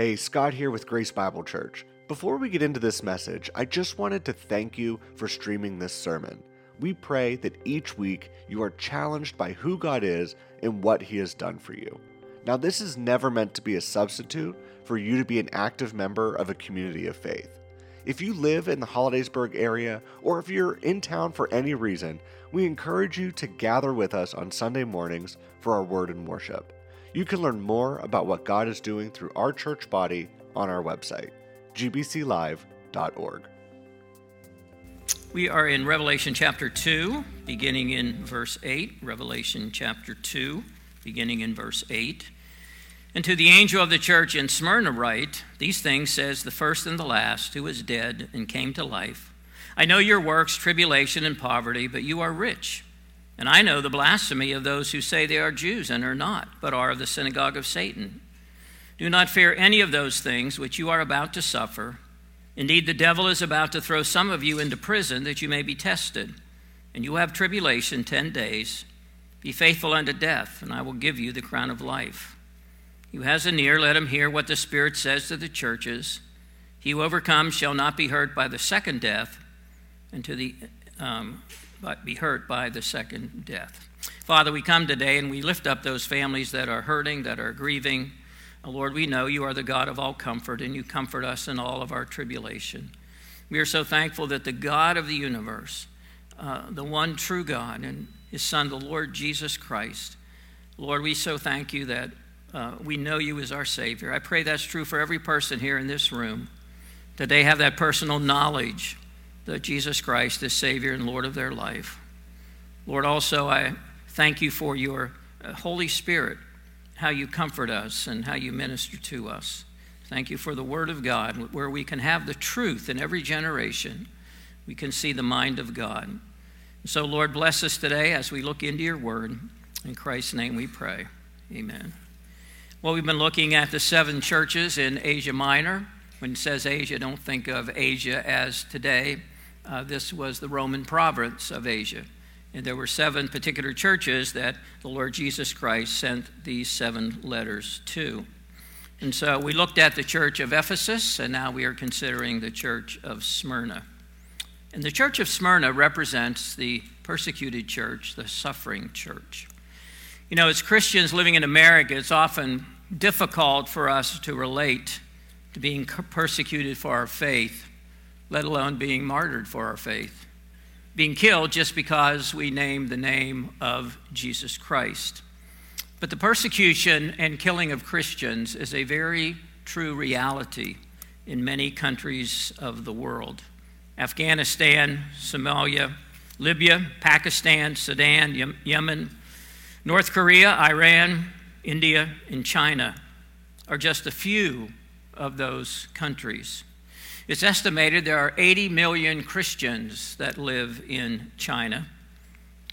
Hey, Scott here with Grace Bible Church. Before we get into this message, I just wanted to thank you for streaming this sermon. We pray that each week you are challenged by who God is and what He has done for you. Now, this is never meant to be a substitute for you to be an active member of a community of faith. If you live in the Hollidaysburg area, or if you're in town for any reason, we encourage you to gather with us on Sunday mornings for our word and worship. You can learn more about what God is doing through our church body on our website, gbclive.org. We are in Revelation chapter 2, beginning in verse 8. Revelation chapter 2, beginning in verse 8. And to the angel of the church in Smyrna write, These things says the first and the last, who is dead and came to life. I know your works, tribulation and poverty, but you are rich. And I know the blasphemy of those who say they are Jews and are not, but are of the synagogue of Satan. Do not fear any of those things which you are about to suffer. Indeed, the devil is about to throw some of you into prison that you may be tested. And you have tribulation ten days. Be faithful unto death, and I will give you the crown of life. Who has an ear, let him hear what the Spirit says to the churches. He who overcomes shall not be hurt by the second death, and to the um, but be hurt by the second death. Father, we come today and we lift up those families that are hurting, that are grieving. Oh, Lord, we know you are the God of all comfort, and you comfort us in all of our tribulation. We are so thankful that the God of the universe, uh, the one true God, and his Son, the Lord Jesus Christ, Lord, we so thank you that uh, we know you as our Savior. I pray that's true for every person here in this room, that they have that personal knowledge that Jesus Christ is Savior and Lord of their life. Lord, also, I thank you for your uh, Holy Spirit, how you comfort us and how you minister to us. Thank you for the Word of God, where we can have the truth in every generation. We can see the mind of God. So, Lord, bless us today as we look into your Word. In Christ's name we pray. Amen. Well, we've been looking at the seven churches in Asia Minor. When it says Asia, don't think of Asia as today. Uh, this was the Roman province of Asia. And there were seven particular churches that the Lord Jesus Christ sent these seven letters to. And so we looked at the church of Ephesus, and now we are considering the church of Smyrna. And the church of Smyrna represents the persecuted church, the suffering church. You know, as Christians living in America, it's often difficult for us to relate to being persecuted for our faith let alone being martyred for our faith, being killed just because we name the name of Jesus Christ. But the persecution and killing of Christians is a very true reality in many countries of the world Afghanistan, Somalia, Libya, Pakistan, Sudan, Yemen, North Korea, Iran, India, and China are just a few of those countries. It's estimated there are 80 million Christians that live in China.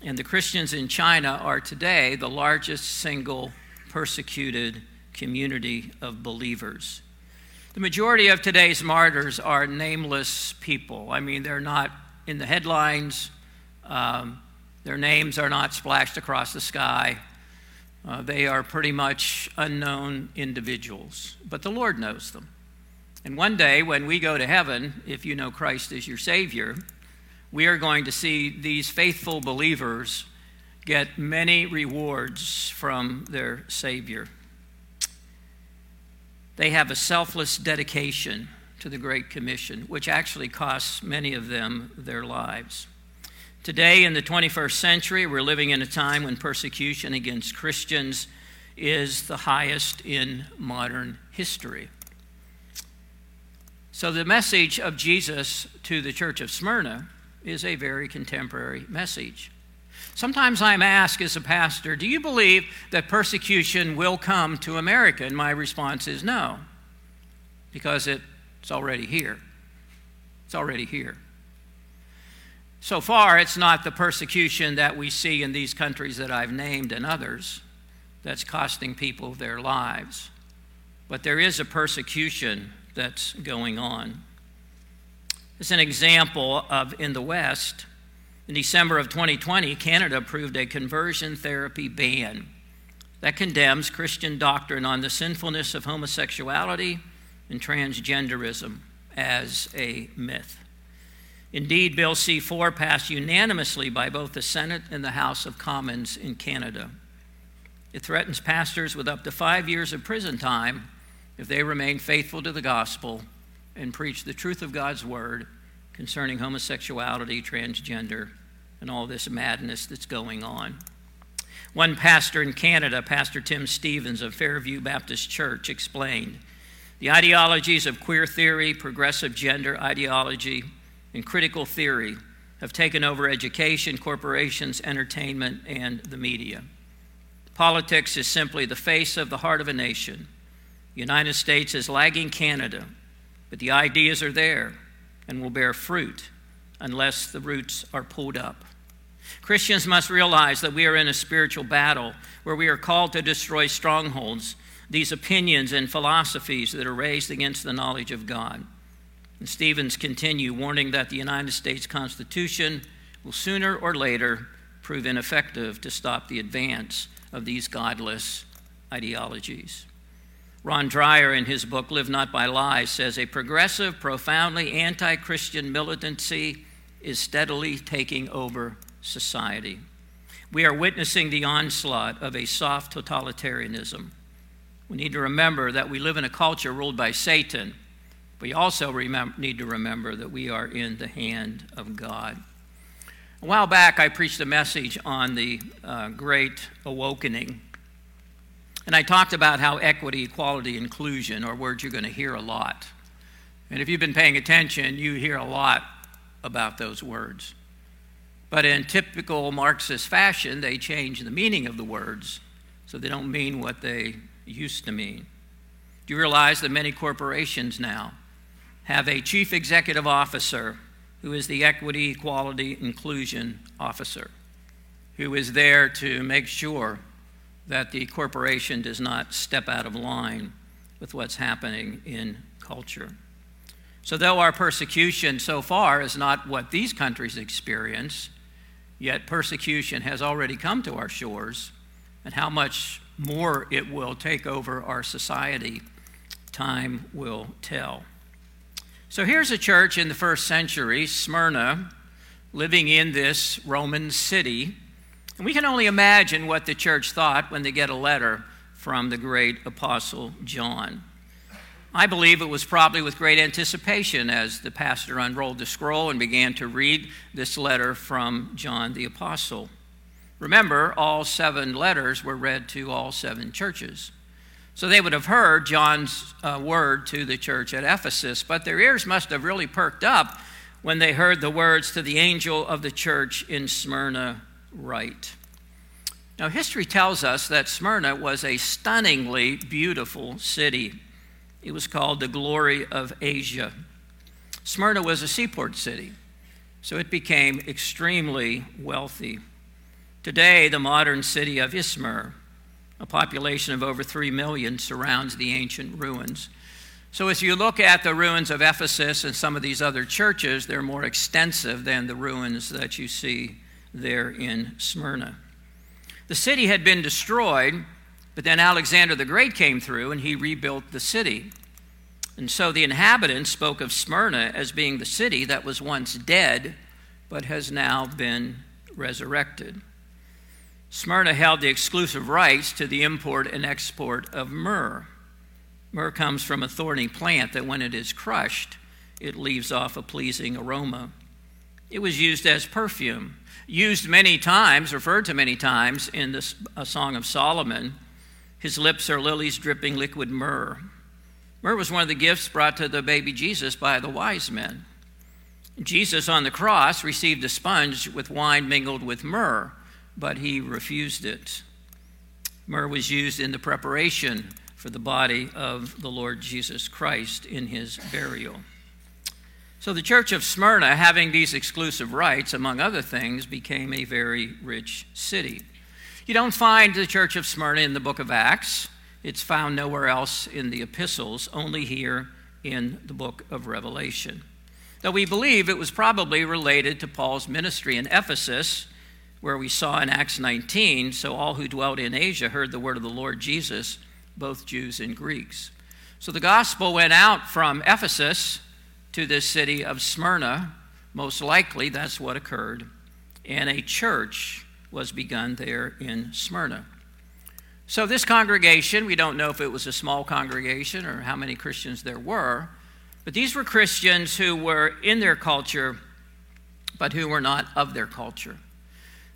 And the Christians in China are today the largest single persecuted community of believers. The majority of today's martyrs are nameless people. I mean, they're not in the headlines, um, their names are not splashed across the sky. Uh, they are pretty much unknown individuals, but the Lord knows them. And one day, when we go to heaven, if you know Christ as your Savior, we are going to see these faithful believers get many rewards from their Savior. They have a selfless dedication to the Great Commission, which actually costs many of them their lives. Today, in the 21st century, we're living in a time when persecution against Christians is the highest in modern history. So, the message of Jesus to the church of Smyrna is a very contemporary message. Sometimes I'm asked as a pastor, Do you believe that persecution will come to America? And my response is no, because it's already here. It's already here. So far, it's not the persecution that we see in these countries that I've named and others that's costing people their lives. But there is a persecution that's going on. As an example of in the West, in December of 2020, Canada approved a conversion therapy ban that condemns Christian doctrine on the sinfulness of homosexuality and transgenderism as a myth. Indeed, Bill C 4 passed unanimously by both the Senate and the House of Commons in Canada. It threatens pastors with up to five years of prison time if they remain faithful to the gospel and preach the truth of God's word concerning homosexuality, transgender, and all this madness that's going on. One pastor in Canada, Pastor Tim Stephens of Fairview Baptist Church, explained the ideologies of queer theory, progressive gender ideology, and critical theory have taken over education, corporations, entertainment, and the media. Politics is simply the face of the heart of a nation. The United States is lagging Canada, but the ideas are there and will bear fruit unless the roots are pulled up. Christians must realize that we are in a spiritual battle where we are called to destroy strongholds, these opinions and philosophies that are raised against the knowledge of God. And Stephens continue warning that the United States Constitution will sooner or later prove ineffective to stop the advance of these godless ideologies. Rod Dreher, in his book Live Not by Lies, says a progressive, profoundly anti Christian militancy is steadily taking over society. We are witnessing the onslaught of a soft totalitarianism. We need to remember that we live in a culture ruled by Satan. We also remember, need to remember that we are in the hand of God. A while back, I preached a message on the uh, Great Awakening and I talked about how equity, equality, inclusion are words you're going to hear a lot. And if you've been paying attention, you hear a lot about those words. But in typical Marxist fashion, they change the meaning of the words so they don't mean what they used to mean. Do you realize that many corporations now have a chief executive officer who is the equity, equality, inclusion officer, who is there to make sure that the corporation does not step out of line with what's happening in culture. So, though our persecution so far is not what these countries experience, yet persecution has already come to our shores, and how much more it will take over our society, time will tell. So, here's a church in the first century, Smyrna, living in this Roman city and we can only imagine what the church thought when they get a letter from the great apostle John. I believe it was probably with great anticipation as the pastor unrolled the scroll and began to read this letter from John the apostle. Remember, all seven letters were read to all seven churches. So they would have heard John's uh, word to the church at Ephesus, but their ears must have really perked up when they heard the words to the angel of the church in Smyrna right. Now, history tells us that Smyrna was a stunningly beautiful city. It was called the glory of Asia. Smyrna was a seaport city, so it became extremely wealthy. Today, the modern city of Izmir, a population of over 3 million, surrounds the ancient ruins. So, as you look at the ruins of Ephesus and some of these other churches, they're more extensive than the ruins that you see there in Smyrna. The city had been destroyed, but then Alexander the Great came through and he rebuilt the city. And so the inhabitants spoke of Smyrna as being the city that was once dead, but has now been resurrected. Smyrna held the exclusive rights to the import and export of myrrh. Myrrh comes from a thorny plant that, when it is crushed, it leaves off a pleasing aroma. It was used as perfume used many times, referred to many times in the Song of Solomon. His lips are lilies dripping liquid myrrh. Myrrh was one of the gifts brought to the baby Jesus by the wise men. Jesus on the cross received a sponge with wine mingled with myrrh, but he refused it. Myrrh was used in the preparation for the body of the Lord Jesus Christ in his burial. So the church of Smyrna, having these exclusive rights, among other things, became a very rich city. You don't find the church of Smyrna in the book of Acts. It's found nowhere else in the epistles, only here in the book of Revelation. Though we believe it was probably related to Paul's ministry in Ephesus, where we saw in Acts 19, so all who dwelt in Asia heard the word of the Lord Jesus, both Jews and Greeks. So the gospel went out from Ephesus to this city of Smyrna. Most likely, that's what occurred. And a church was begun there in Smyrna. So, this congregation, we don't know if it was a small congregation or how many Christians there were, but these were Christians who were in their culture, but who were not of their culture.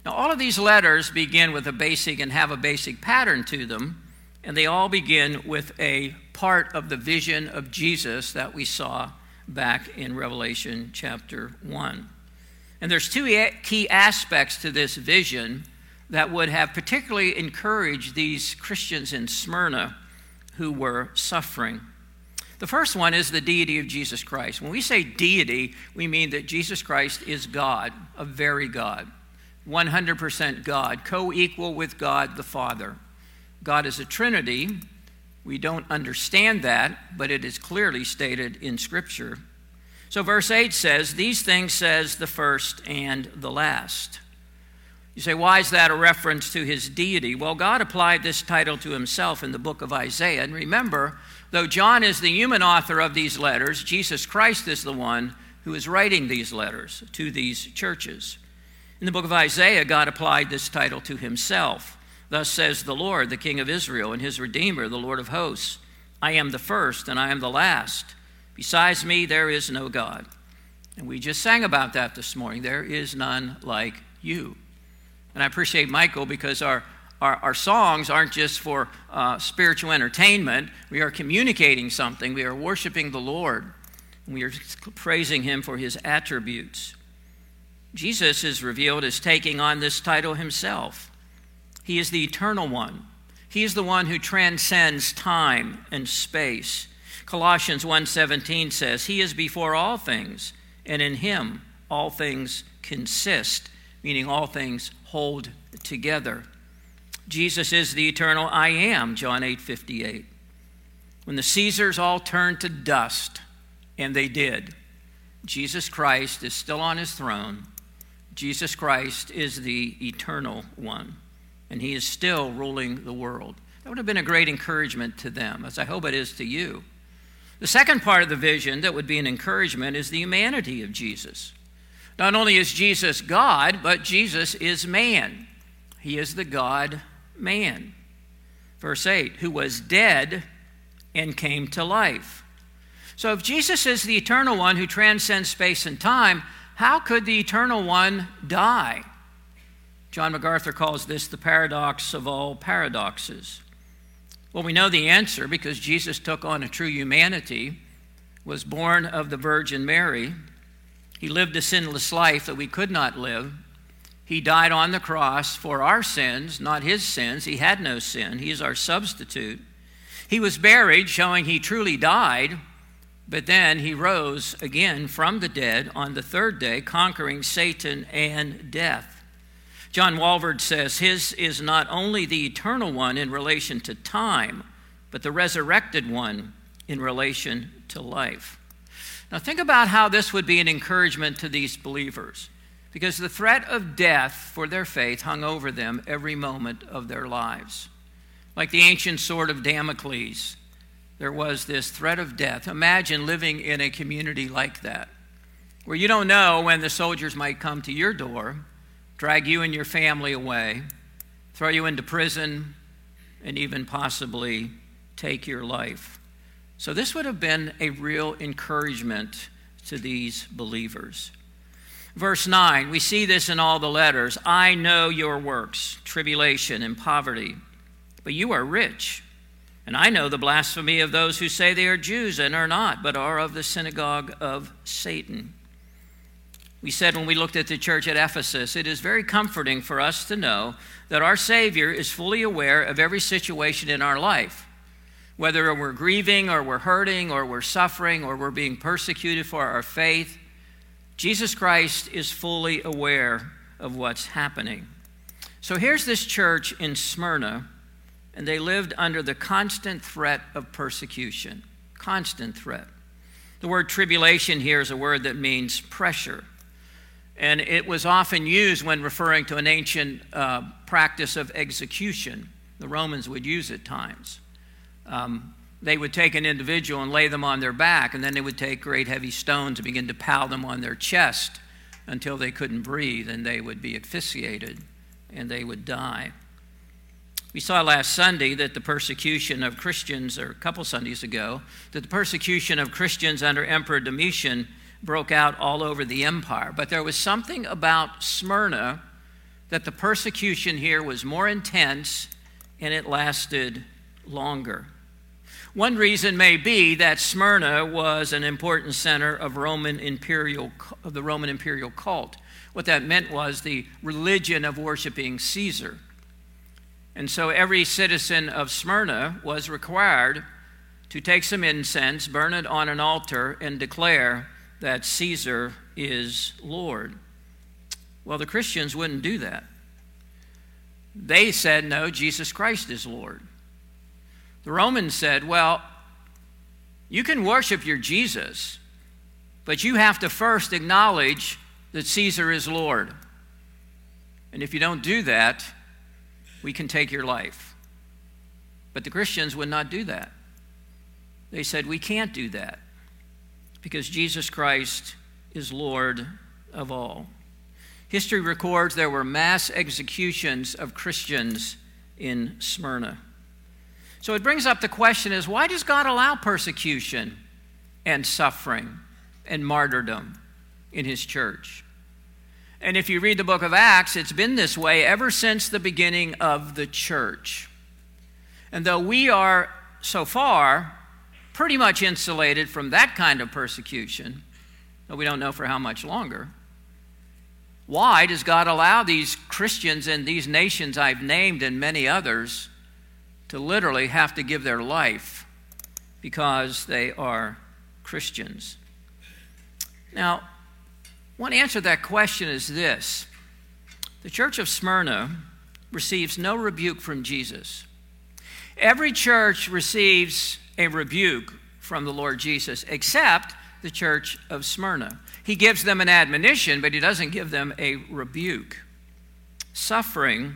Now, all of these letters begin with a basic and have a basic pattern to them, and they all begin with a part of the vision of Jesus that we saw back in Revelation chapter 1. And there's two key aspects to this vision that would have particularly encouraged these Christians in Smyrna who were suffering. The first one is the deity of Jesus Christ. When we say deity, we mean that Jesus Christ is God, a very God, 100% God, co equal with God the Father. God is a Trinity. We don't understand that, but it is clearly stated in Scripture. So, verse 8 says, These things says the first and the last. You say, why is that a reference to his deity? Well, God applied this title to himself in the book of Isaiah. And remember, though John is the human author of these letters, Jesus Christ is the one who is writing these letters to these churches. In the book of Isaiah, God applied this title to himself. Thus says the Lord, the King of Israel, and his Redeemer, the Lord of hosts I am the first, and I am the last. Besides me, there is no God. And we just sang about that this morning. There is none like you. And I appreciate Michael because our, our, our songs aren't just for uh, spiritual entertainment. We are communicating something. We are worshiping the Lord. We are praising Him for His attributes. Jesus is revealed as taking on this title Himself. He is the eternal one. He is the one who transcends time and space. Colossians 1:17 says, "He is before all things, and in him all things consist," meaning all things hold together. Jesus is the eternal I am, John 8:58. When the Caesars all turned to dust, and they did, Jesus Christ is still on his throne. Jesus Christ is the eternal one, and he is still ruling the world. That would have been a great encouragement to them, as I hope it is to you. The second part of the vision that would be an encouragement is the humanity of Jesus. Not only is Jesus God, but Jesus is man. He is the God man. Verse 8, who was dead and came to life. So if Jesus is the eternal one who transcends space and time, how could the eternal one die? John MacArthur calls this the paradox of all paradoxes. Well, we know the answer because Jesus took on a true humanity, was born of the Virgin Mary, he lived a sinless life that we could not live. He died on the cross for our sins, not his sins. He had no sin. He is our substitute. He was buried, showing he truly died, but then he rose again from the dead on the third day, conquering Satan and death. John Walvoord says his is not only the eternal one in relation to time, but the resurrected one in relation to life. Now, think about how this would be an encouragement to these believers, because the threat of death for their faith hung over them every moment of their lives. Like the ancient sword of Damocles, there was this threat of death. Imagine living in a community like that, where you don't know when the soldiers might come to your door, drag you and your family away, throw you into prison, and even possibly take your life. So, this would have been a real encouragement to these believers. Verse 9, we see this in all the letters. I know your works, tribulation and poverty, but you are rich. And I know the blasphemy of those who say they are Jews and are not, but are of the synagogue of Satan. We said when we looked at the church at Ephesus, it is very comforting for us to know that our Savior is fully aware of every situation in our life whether we're grieving or we're hurting or we're suffering or we're being persecuted for our faith, Jesus Christ is fully aware of what's happening. So here's this church in Smyrna, and they lived under the constant threat of persecution. Constant threat. The word tribulation here is a word that means pressure. And it was often used when referring to an ancient uh, practice of execution. The Romans would use it times. Um, they would take an individual and lay them on their back, and then they would take great heavy stones and begin to pound them on their chest until they couldn't breathe and they would be asphyxiated and they would die. We saw last Sunday that the persecution of Christians, or a couple Sundays ago, that the persecution of Christians under Emperor Domitian broke out all over the empire. But there was something about Smyrna that the persecution here was more intense and it lasted longer. One reason may be that Smyrna was an important center of Roman imperial of the Roman imperial cult. What that meant was the religion of worshiping Caesar. And so every citizen of Smyrna was required to take some incense, burn it on an altar, and declare that Caesar is Lord. Well, the Christians wouldn't do that. They said, no, Jesus Christ is Lord. The Romans said, well, you can worship your Jesus, but you have to first acknowledge that Caesar is Lord. And if you don't do that, we can take your life. But the Christians would not do that. They said, we can't do that because Jesus Christ is Lord of all. History records there were mass executions of Christians in Smyrna. So it brings up the question is why does God allow persecution and suffering and martyrdom in his church? And if you read the book of Acts, it's been this way ever since the beginning of the church. And though we are so far pretty much insulated from that kind of persecution, though we don't know for how much longer, why does God allow these Christians in these nations I've named and many others to literally have to give their life because they are Christians. Now, one answer to that question is this the church of Smyrna receives no rebuke from Jesus. Every church receives a rebuke from the Lord Jesus, except the church of Smyrna. He gives them an admonition, but he doesn't give them a rebuke. Suffering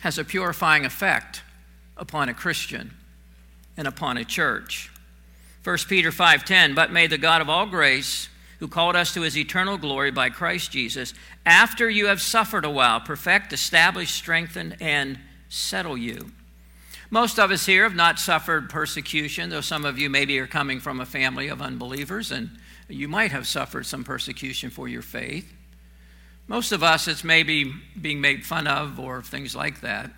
has a purifying effect upon a Christian and upon a church. 1 Peter 5:10 But may the God of all grace who called us to his eternal glory by Christ Jesus after you have suffered a while perfect establish strengthen and settle you. Most of us here have not suffered persecution, though some of you maybe are coming from a family of unbelievers and you might have suffered some persecution for your faith. Most of us, it's maybe being made fun of or things like that.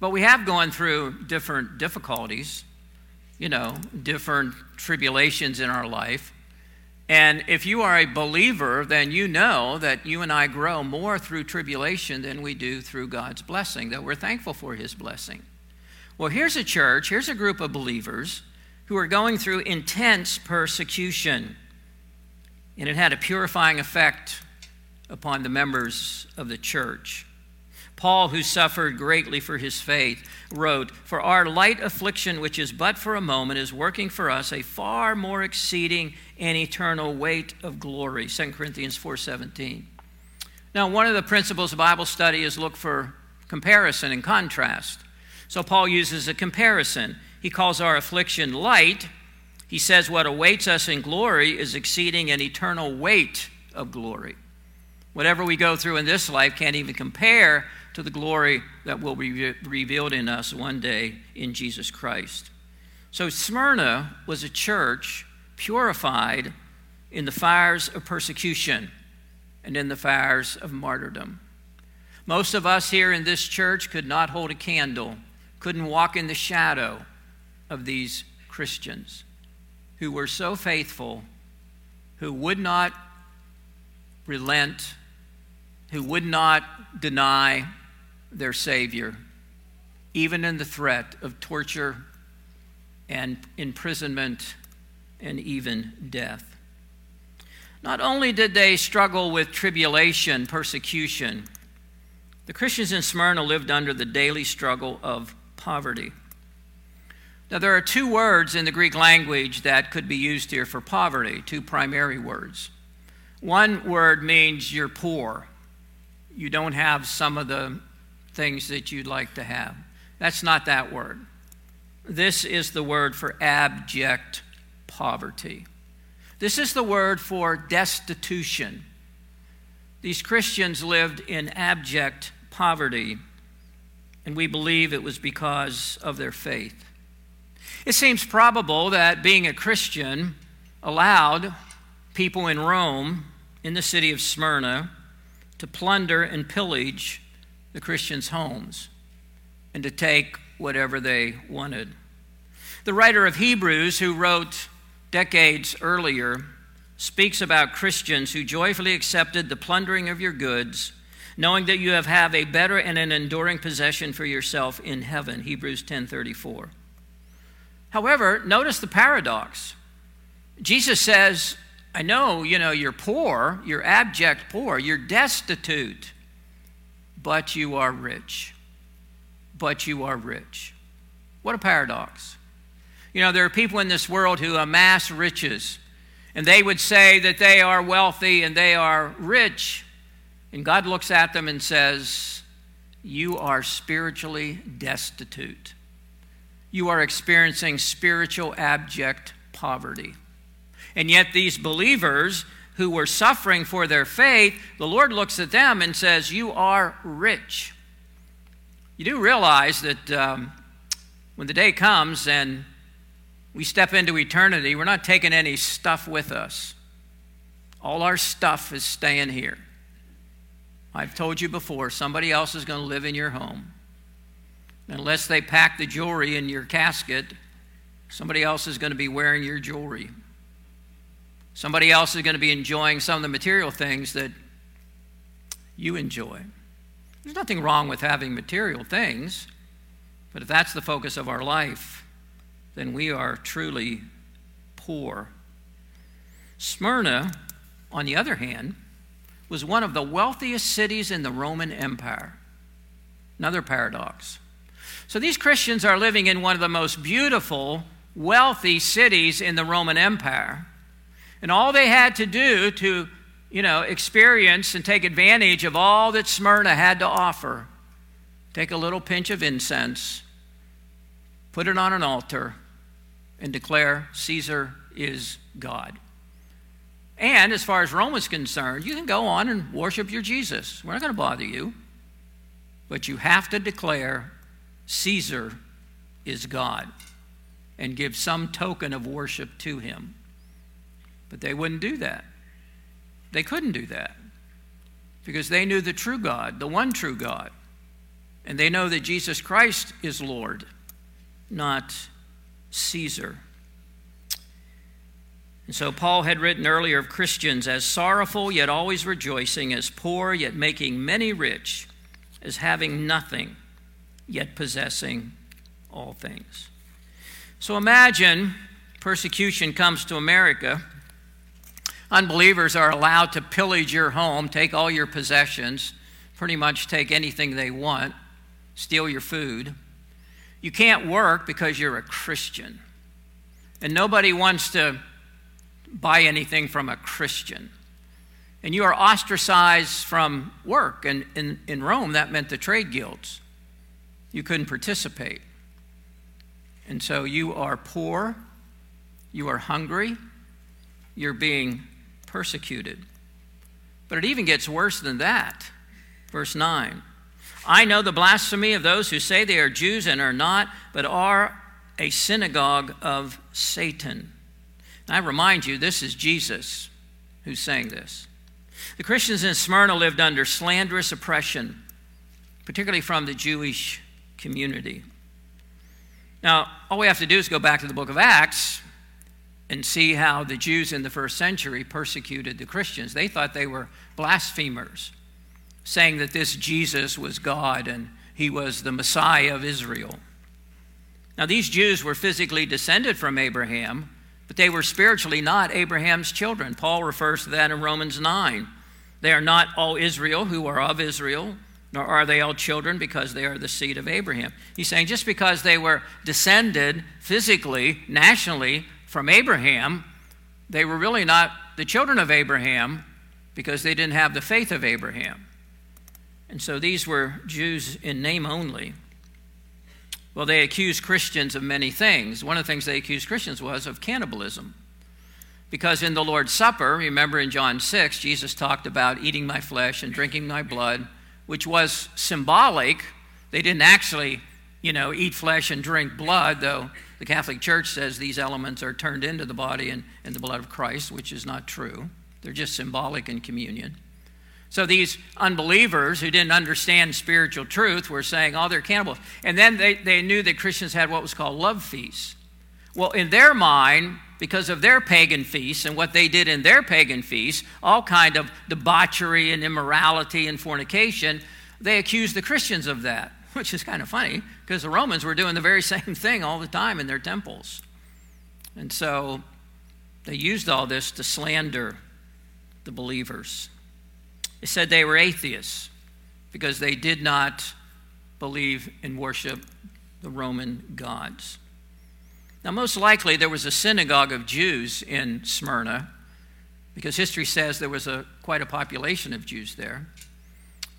But we have gone through different difficulties, you know, different tribulations in our life. And if you are a believer, then you know that you and I grow more through tribulation than we do through God's blessing, that we're thankful for His blessing. Well, here's a church, here's a group of believers who are going through intense persecution. And it had a purifying effect upon the members of the church. Paul, who suffered greatly for his faith, wrote, For our light affliction, which is but for a moment, is working for us a far more exceeding and eternal weight of glory. 2 Corinthians 4.17. Now, one of the principles of Bible study is look for comparison and contrast. So Paul uses a comparison. He calls our affliction light. He says what awaits us in glory is exceeding an eternal weight of glory. Whatever we go through in this life can't even compare to the glory that will be revealed in us one day in Jesus Christ. So, Smyrna was a church purified in the fires of persecution and in the fires of martyrdom. Most of us here in this church could not hold a candle, couldn't walk in the shadow of these Christians who were so faithful, who would not relent, who would not deny their Savior, even in the threat of torture and imprisonment and even death. Not only did they struggle with tribulation, persecution, the Christians in Smyrna lived under the daily struggle of poverty. Now, there are two words in the Greek language that could be used here for poverty, two primary words. One word means you're poor, you don't have some of the things that you'd like to have. That's not that word. this is the word for abject poverty. This is the word for destitution. These Christians lived in abject poverty, and we believe it was because of their faith. It seems probable that being a Christian allowed people in Rome, in the city of Smyrna, to plunder and pillage the Christians' homes and to take whatever they wanted. The writer of Hebrews, who wrote decades earlier, speaks about Christians who joyfully accepted the plundering of your goods, knowing that you have, have a better and an enduring possession for yourself in heaven. Hebrews 10:34. However, notice the paradox. Jesus says, I know, you know, you're poor, you're abject poor, you're destitute, but you are rich. But you are rich. What a paradox. You know, there are people in this world who amass riches, and they would say that they are wealthy and they are rich. And God looks at them and says, You are spiritually destitute. You are experiencing spiritual abject poverty. And yet, these believers who were suffering for their faith, the Lord looks at them and says, You are rich. You do realize that um, when the day comes and we step into eternity, we're not taking any stuff with us. All our stuff is staying here. I've told you before, somebody else is going to live in your home. Unless they pack the jewelry in your casket, somebody else is going to be wearing your jewelry. Somebody else is going to be enjoying some of the material things that you enjoy. There's nothing wrong with having material things, but if that's the focus of our life, then we are truly poor. Smyrna, on the other hand, was one of the wealthiest cities in the Roman Empire. Another paradox. So these Christians are living in one of the most beautiful, wealthy cities in the Roman Empire. And all they had to do to, you know, experience and take advantage of all that Smyrna had to offer, take a little pinch of incense, put it on an altar, and declare Caesar is God. And as far as Rome is concerned, you can go on and worship your Jesus. We're not going to bother you. But you have to declare Caesar is God and give some token of worship to him. But they wouldn't do that. They couldn't do that because they knew the true God, the one true God. And they know that Jesus Christ is Lord, not Caesar. And so Paul had written earlier of Christians as sorrowful yet always rejoicing, as poor yet making many rich, as having nothing yet possessing all things. So imagine persecution comes to America Unbelievers are allowed to pillage your home, take all your possessions, pretty much take anything they want, steal your food. You can't work because you're a Christian. And nobody wants to buy anything from a Christian. And you are ostracized from work. And in, in Rome, that meant the trade guilds. You couldn't participate. And so you are poor, you are hungry, you're being persecuted. But it even gets worse than that. Verse 9 I know the blasphemy of those who say they are Jews and are not, but are a synagogue of Satan. I remind you, this is Jesus who's saying this. The Christians in Smyrna lived under slanderous oppression, particularly from the Jewish community. Now, all we have to do is go back to the book of Acts and see how the Jews in the first century persecuted the Christians. They thought they were blasphemers, saying that this Jesus was God and he was the Messiah of Israel. Now, these Jews were physically descended from Abraham, but they were spiritually not Abraham's children. Paul refers to that in Romans 9. They are not all Israel who are of Israel, nor are they all children because they are the seed of Abraham. He's saying just because they were descended physically, nationally, from Abraham, they were really not the children of Abraham because they didn't have the faith of Abraham. And so these were Jews in name only. Well, they accused Christians of many things. One of the things they accused Christians was of cannibalism. Because in the Lord's Supper, remember in John 6, Jesus talked about eating my flesh and drinking my blood, which was symbolic. They didn't actually, you know, eat flesh and drink blood, though the Catholic Church says these elements are turned into the body and, and the blood of Christ, which is not true. They're just symbolic in communion. So these unbelievers who didn't understand spiritual truth were saying, oh, they're cannibals. And then they, they knew that Christians had what was called love feasts. Well, in their mind, because of their pagan feasts and what they did in their pagan feasts, all kind of debauchery and immorality and fornication, they accused the Christians of that, which is kind of funny because the Romans were doing the very same thing all the time in their temples. And so they used all this to slander the believers. They said they were atheists because they did not believe and worship the Roman gods. Now, most likely there was a synagogue of Jews in Smyrna because history says there was a, quite a population of Jews there.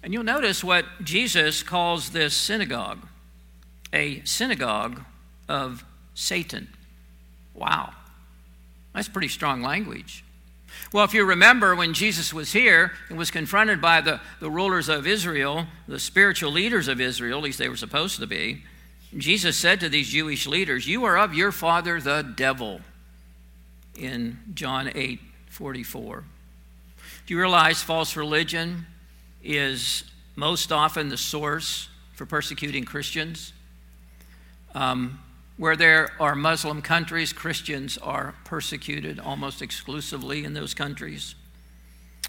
And you'll notice what Jesus calls this synagogue a synagogue of Satan. Wow. That's pretty strong language. Well, if you remember when Jesus was here and was confronted by the, the rulers of Israel, the spiritual leaders of Israel, at least they were supposed to be, Jesus said to these Jewish leaders, You are of your father the devil, in John 8 44. Do you realize false religion is most often the source for persecuting Christians? Um, where there are Muslim countries, Christians are persecuted almost exclusively in those countries.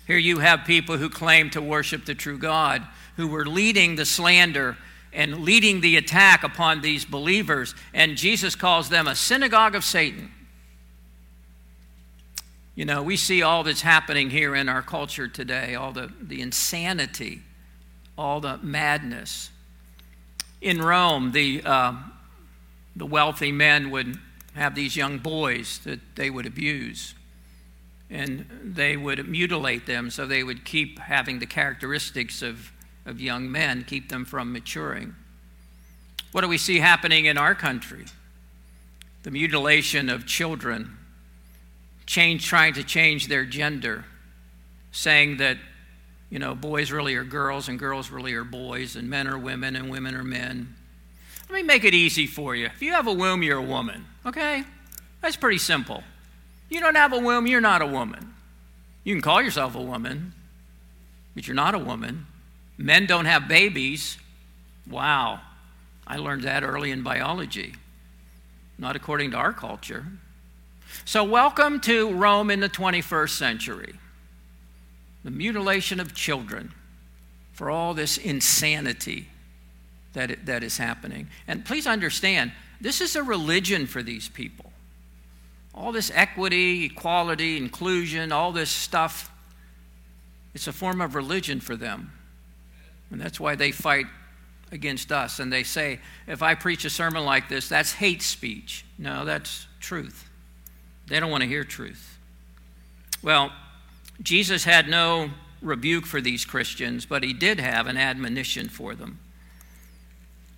Here you have people who claim to worship the true God, who were leading the slander and leading the attack upon these believers, and Jesus calls them a synagogue of Satan. You know, we see all that's happening here in our culture today, all the, the insanity, all the madness. In Rome, the, uh, the wealthy men would have these young boys that they would abuse. And they would mutilate them so they would keep having the characteristics of of young men, keep them from maturing. What do we see happening in our country? The mutilation of children, change, trying to change their gender, saying that, you know, boys really are girls and girls really are boys, and men are women and women are men. Let me make it easy for you. If you have a womb, you're a woman, okay? That's pretty simple. You don't have a womb, you're not a woman. You can call yourself a woman, but you're not a woman. Men don't have babies. Wow. I learned that early in biology, not according to our culture. So, welcome to Rome in the 21st century. The mutilation of children for all this insanity that, it, that is happening. And please understand, this is a religion for these people. All this equity, equality, inclusion, all this stuff, it's a form of religion for them. And that's why they fight against us. And they say, if I preach a sermon like this, that's hate speech. No, that's truth. They don't want to hear truth. Well, Jesus had no rebuke for these Christians, but he did have an admonition for them.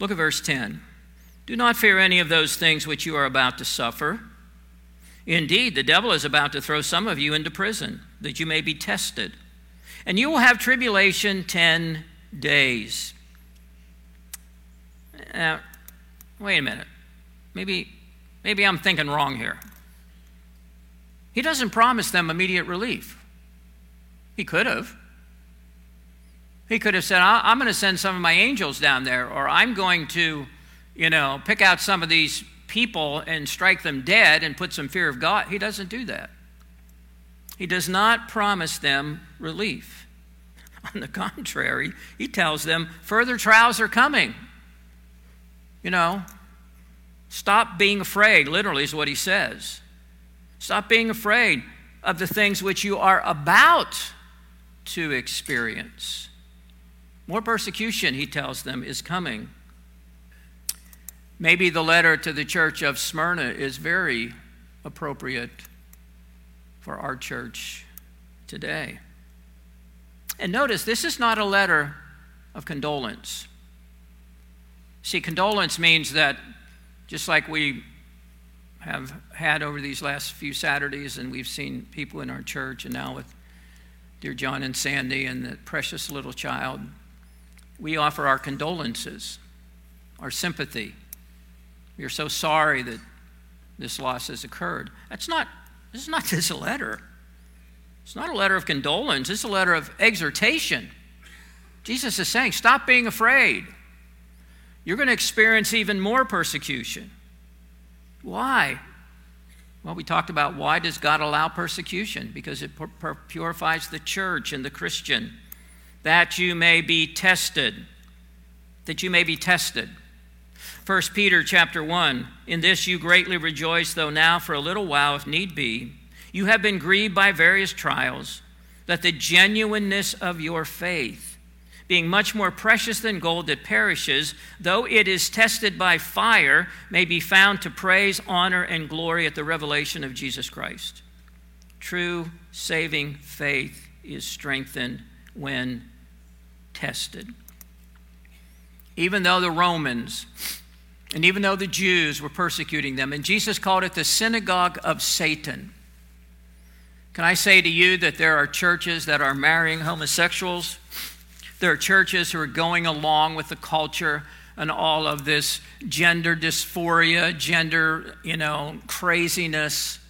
Look at verse 10. Do not fear any of those things which you are about to suffer. Indeed, the devil is about to throw some of you into prison, that you may be tested. And you will have tribulation 10 days. Now, wait a minute. Maybe, maybe I'm thinking wrong here. He doesn't promise them immediate relief. He could have. He could have said, I'm going to send some of my angels down there, or I'm going to, you know, pick out some of these people and strike them dead and put some fear of God. He doesn't do that. He does not promise them relief. On the contrary, he tells them further trials are coming. You know, stop being afraid, literally, is what he says. Stop being afraid of the things which you are about to experience. More persecution, he tells them, is coming. Maybe the letter to the church of Smyrna is very appropriate for our church today. And notice, this is not a letter of condolence. See, condolence means that just like we have had over these last few Saturdays, and we've seen people in our church, and now with dear John and Sandy and the precious little child, we offer our condolences, our sympathy. We are so sorry that this loss has occurred. That's not, this is not this letter. It's not a letter of condolence, it's a letter of exhortation. Jesus is saying, stop being afraid. You're going to experience even more persecution. Why? Well, we talked about why does God allow persecution? Because it purifies the church and the Christian, that you may be tested. That you may be tested. 1 Peter chapter 1 In this you greatly rejoice, though now for a little while, if need be, you have been grieved by various trials, that the genuineness of your faith, being much more precious than gold that perishes, though it is tested by fire, may be found to praise, honor, and glory at the revelation of Jesus Christ. True saving faith is strengthened when tested. Even though the Romans and even though the Jews were persecuting them, and Jesus called it the synagogue of Satan. Can I say to you that there are churches that are marrying homosexuals? There are churches who are going along with the culture and all of this gender dysphoria, gender, you know, craziness.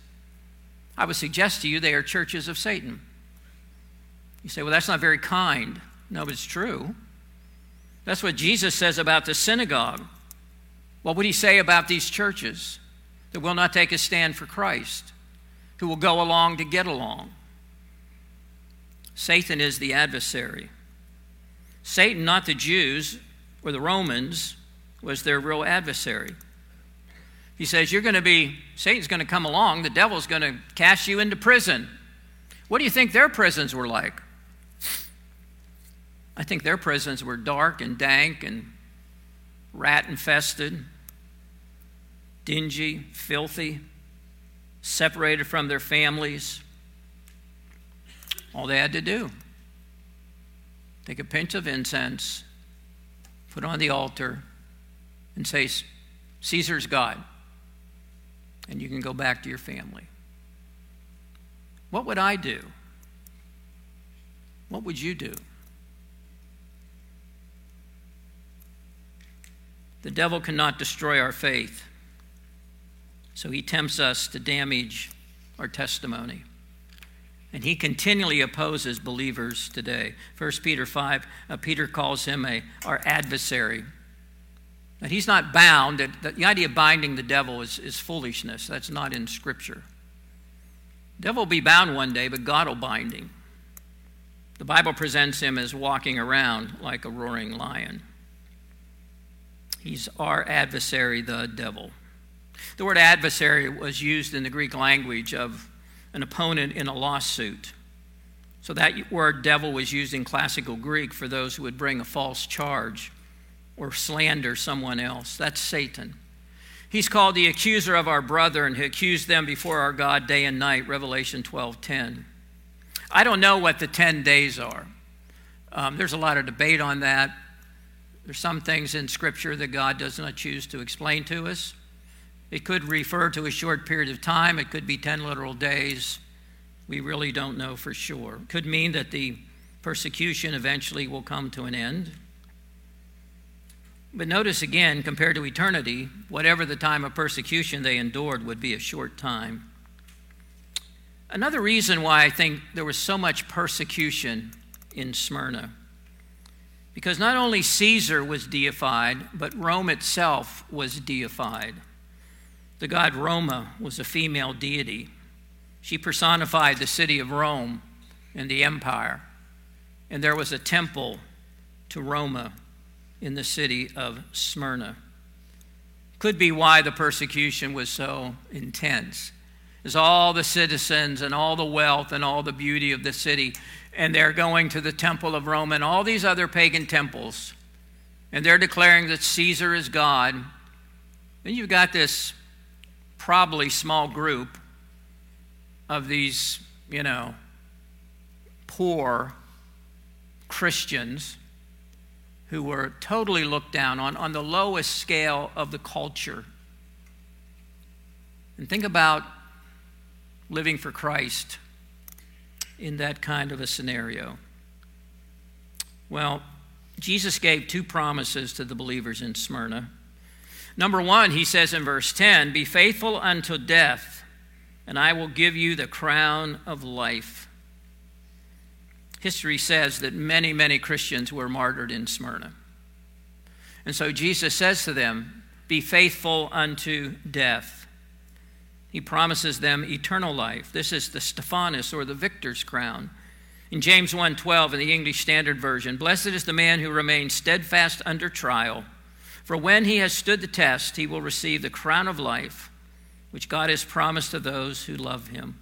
I would suggest to you they are churches of Satan. You say, well, that's not very kind. No, but it's true. That's what Jesus says about the synagogue. What would he say about these churches that will not take a stand for Christ, who will go along to get along? Satan is the adversary. Satan, not the Jews or the Romans, was their real adversary. He says, You're going to be, Satan's going to come along, the devil's going to cast you into prison. What do you think their prisons were like? I think their prisons were dark and dank and rat infested, dingy, filthy, separated from their families. All they had to do take a pinch of incense, put on the altar, and say, Caesar's God. And you can go back to your family. What would I do? What would you do? The devil cannot destroy our faith, so he tempts us to damage our testimony. And he continually opposes believers today. 1 Peter 5, uh, Peter calls him a, our adversary. That he's not bound. The idea of binding the devil is, is foolishness. That's not in Scripture. The devil will be bound one day, but God will bind him. The Bible presents him as walking around like a roaring lion. He's our adversary, the devil. The word adversary was used in the Greek language of an opponent in a lawsuit. So that word devil was used in classical Greek for those who would bring a false charge or slander someone else. That's Satan. He's called the accuser of our brethren who accused them before our God day and night, Revelation 12:10. I don't know what the 10 days are. Um, there's a lot of debate on that. There's some things in Scripture that God does not choose to explain to us. It could refer to a short period of time, it could be 10 literal days. We really don't know for sure. It could mean that the persecution eventually will come to an end. But notice again, compared to eternity, whatever the time of persecution they endured would be a short time. Another reason why I think there was so much persecution in Smyrna, because not only Caesar was deified, but Rome itself was deified. The god Roma was a female deity. She personified the city of Rome and the empire. And there was a temple to Roma in the city of Smyrna. Could be why the persecution was so intense. As all the citizens and all the wealth and all the beauty of the city, and they're going to the temple of Rome and all these other pagan temples, and they're declaring that Caesar is God. Then you've got this probably small group of these, you know, poor Christians who were totally looked down on, on the lowest scale of the culture. And think about living for Christ in that kind of a scenario. Well, Jesus gave two promises to the believers in Smyrna. Number one, he says in verse 10 Be faithful unto death, and I will give you the crown of life. History says that many, many Christians were martyred in Smyrna. And so Jesus says to them, Be faithful unto death. He promises them eternal life. This is the Stephanos or the victor's crown. In James 1:12 in the English Standard Version, blessed is the man who remains steadfast under trial, for when he has stood the test, he will receive the crown of life which God has promised to those who love him.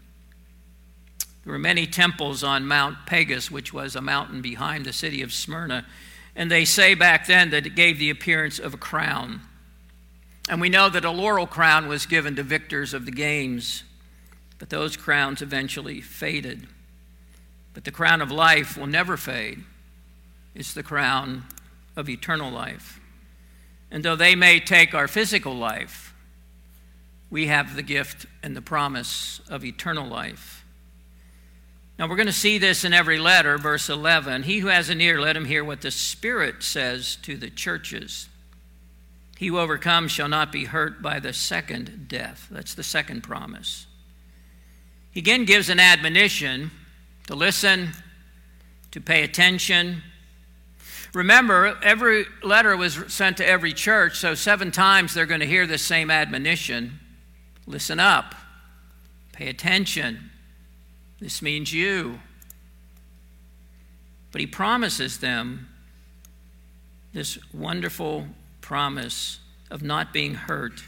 There were many temples on Mount Pegasus, which was a mountain behind the city of Smyrna, and they say back then that it gave the appearance of a crown. And we know that a laurel crown was given to victors of the games, but those crowns eventually faded. But the crown of life will never fade. It's the crown of eternal life. And though they may take our physical life, we have the gift and the promise of eternal life. Now we're going to see this in every letter, verse 11. He who has an ear, let him hear what the Spirit says to the churches. He who overcomes shall not be hurt by the second death. That's the second promise. He again gives an admonition to listen, to pay attention. Remember, every letter was sent to every church, so seven times they're going to hear the same admonition listen up, pay attention, this means you. But he promises them this wonderful promise of not being hurt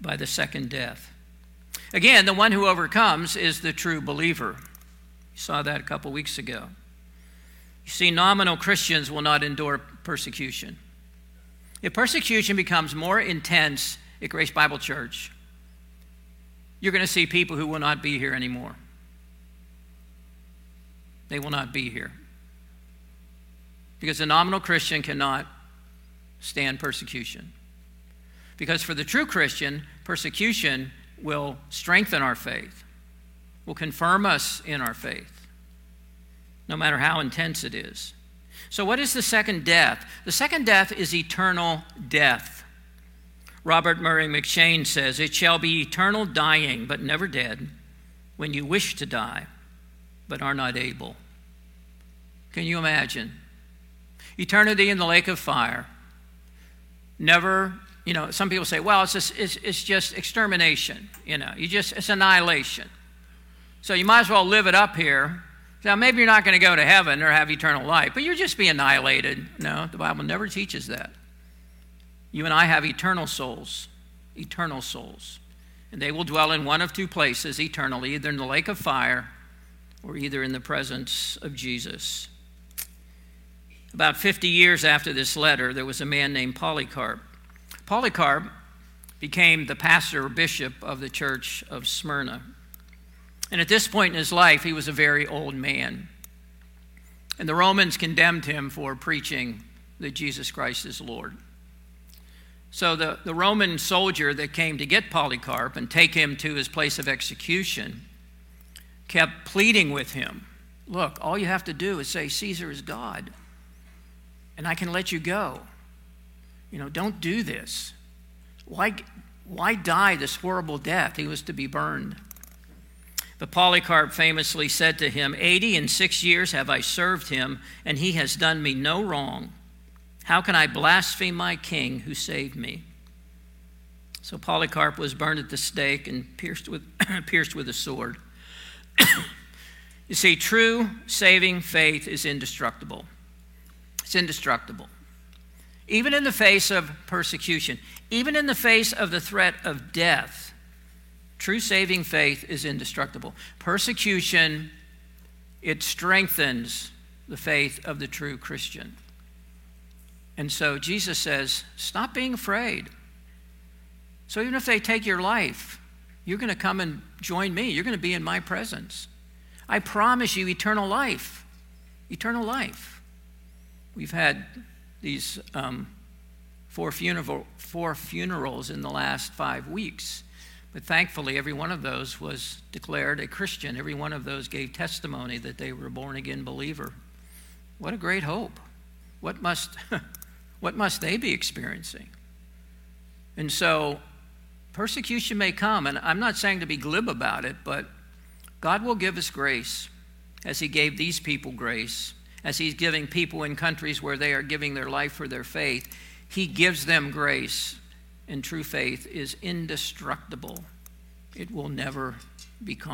by the second death. Again, the one who overcomes is the true believer. You saw that a couple weeks ago. You see, nominal Christians will not endure persecution. If persecution becomes more intense at Grace Bible Church, you're going to see people who will not be here anymore they will not be here. Because a nominal Christian cannot stand persecution. Because for the true Christian, persecution will strengthen our faith, will confirm us in our faith, no matter how intense it is. So, what is the second death? The second death is eternal death. Robert Murray McCheyne says, It shall be eternal dying, but never dead, when you wish to die but are not able. Can you imagine? Eternity in the lake of fire. Never, you know, some people say, well, it's just, it's, it's just extermination, you know, you just, it's annihilation. So you might as well live it up here. Now, maybe you're not going to go to heaven or have eternal life, but you're just be annihilated. No, the Bible never teaches that. You and I have eternal souls, eternal souls. And they will dwell in one of two places eternally, either in the lake of fire or either in the presence of Jesus. About 50 years after this letter, there was a man named Polycarp. Polycarp became the pastor or bishop of the church of Smyrna. And at this point in his life, he was a very old man. And the Romans condemned him for preaching that Jesus Christ is Lord. So the, the Roman soldier that came to get Polycarp and take him to his place of execution kept pleading with him Look, all you have to do is say, Caesar is God, and I can let you go. You know, don't do this. Why, why die this horrible death? He was to be burned. But Polycarp famously said to him, Eighty and six years have I served him, and he has done me no wrong. How can I blaspheme my king who saved me? So Polycarp was burned at the stake and pierced with, pierced with a sword. you see, true saving faith is indestructible. It's indestructible. Even in the face of persecution, even in the face of the threat of death, true saving faith is indestructible. Persecution, it strengthens the faith of the true Christian. And so Jesus says, stop being afraid. So even if they take your life, you're going to come and join me. You're going to be in my presence. I promise you eternal life. Eternal life. We've had these um, four, funeral, four funerals in the last five weeks. But thankfully, every one of those was declared a Christian. Every one of those gave testimony that they were a born again believer. What a great hope. What must, what must they be experiencing? And so, persecution may come, and I'm not saying to be glib about it, but God will give us grace as He gave these people grace, as He's giving people in countries where they are giving their life for their faith. He gives them grace, and true faith is indestructible, it will never become.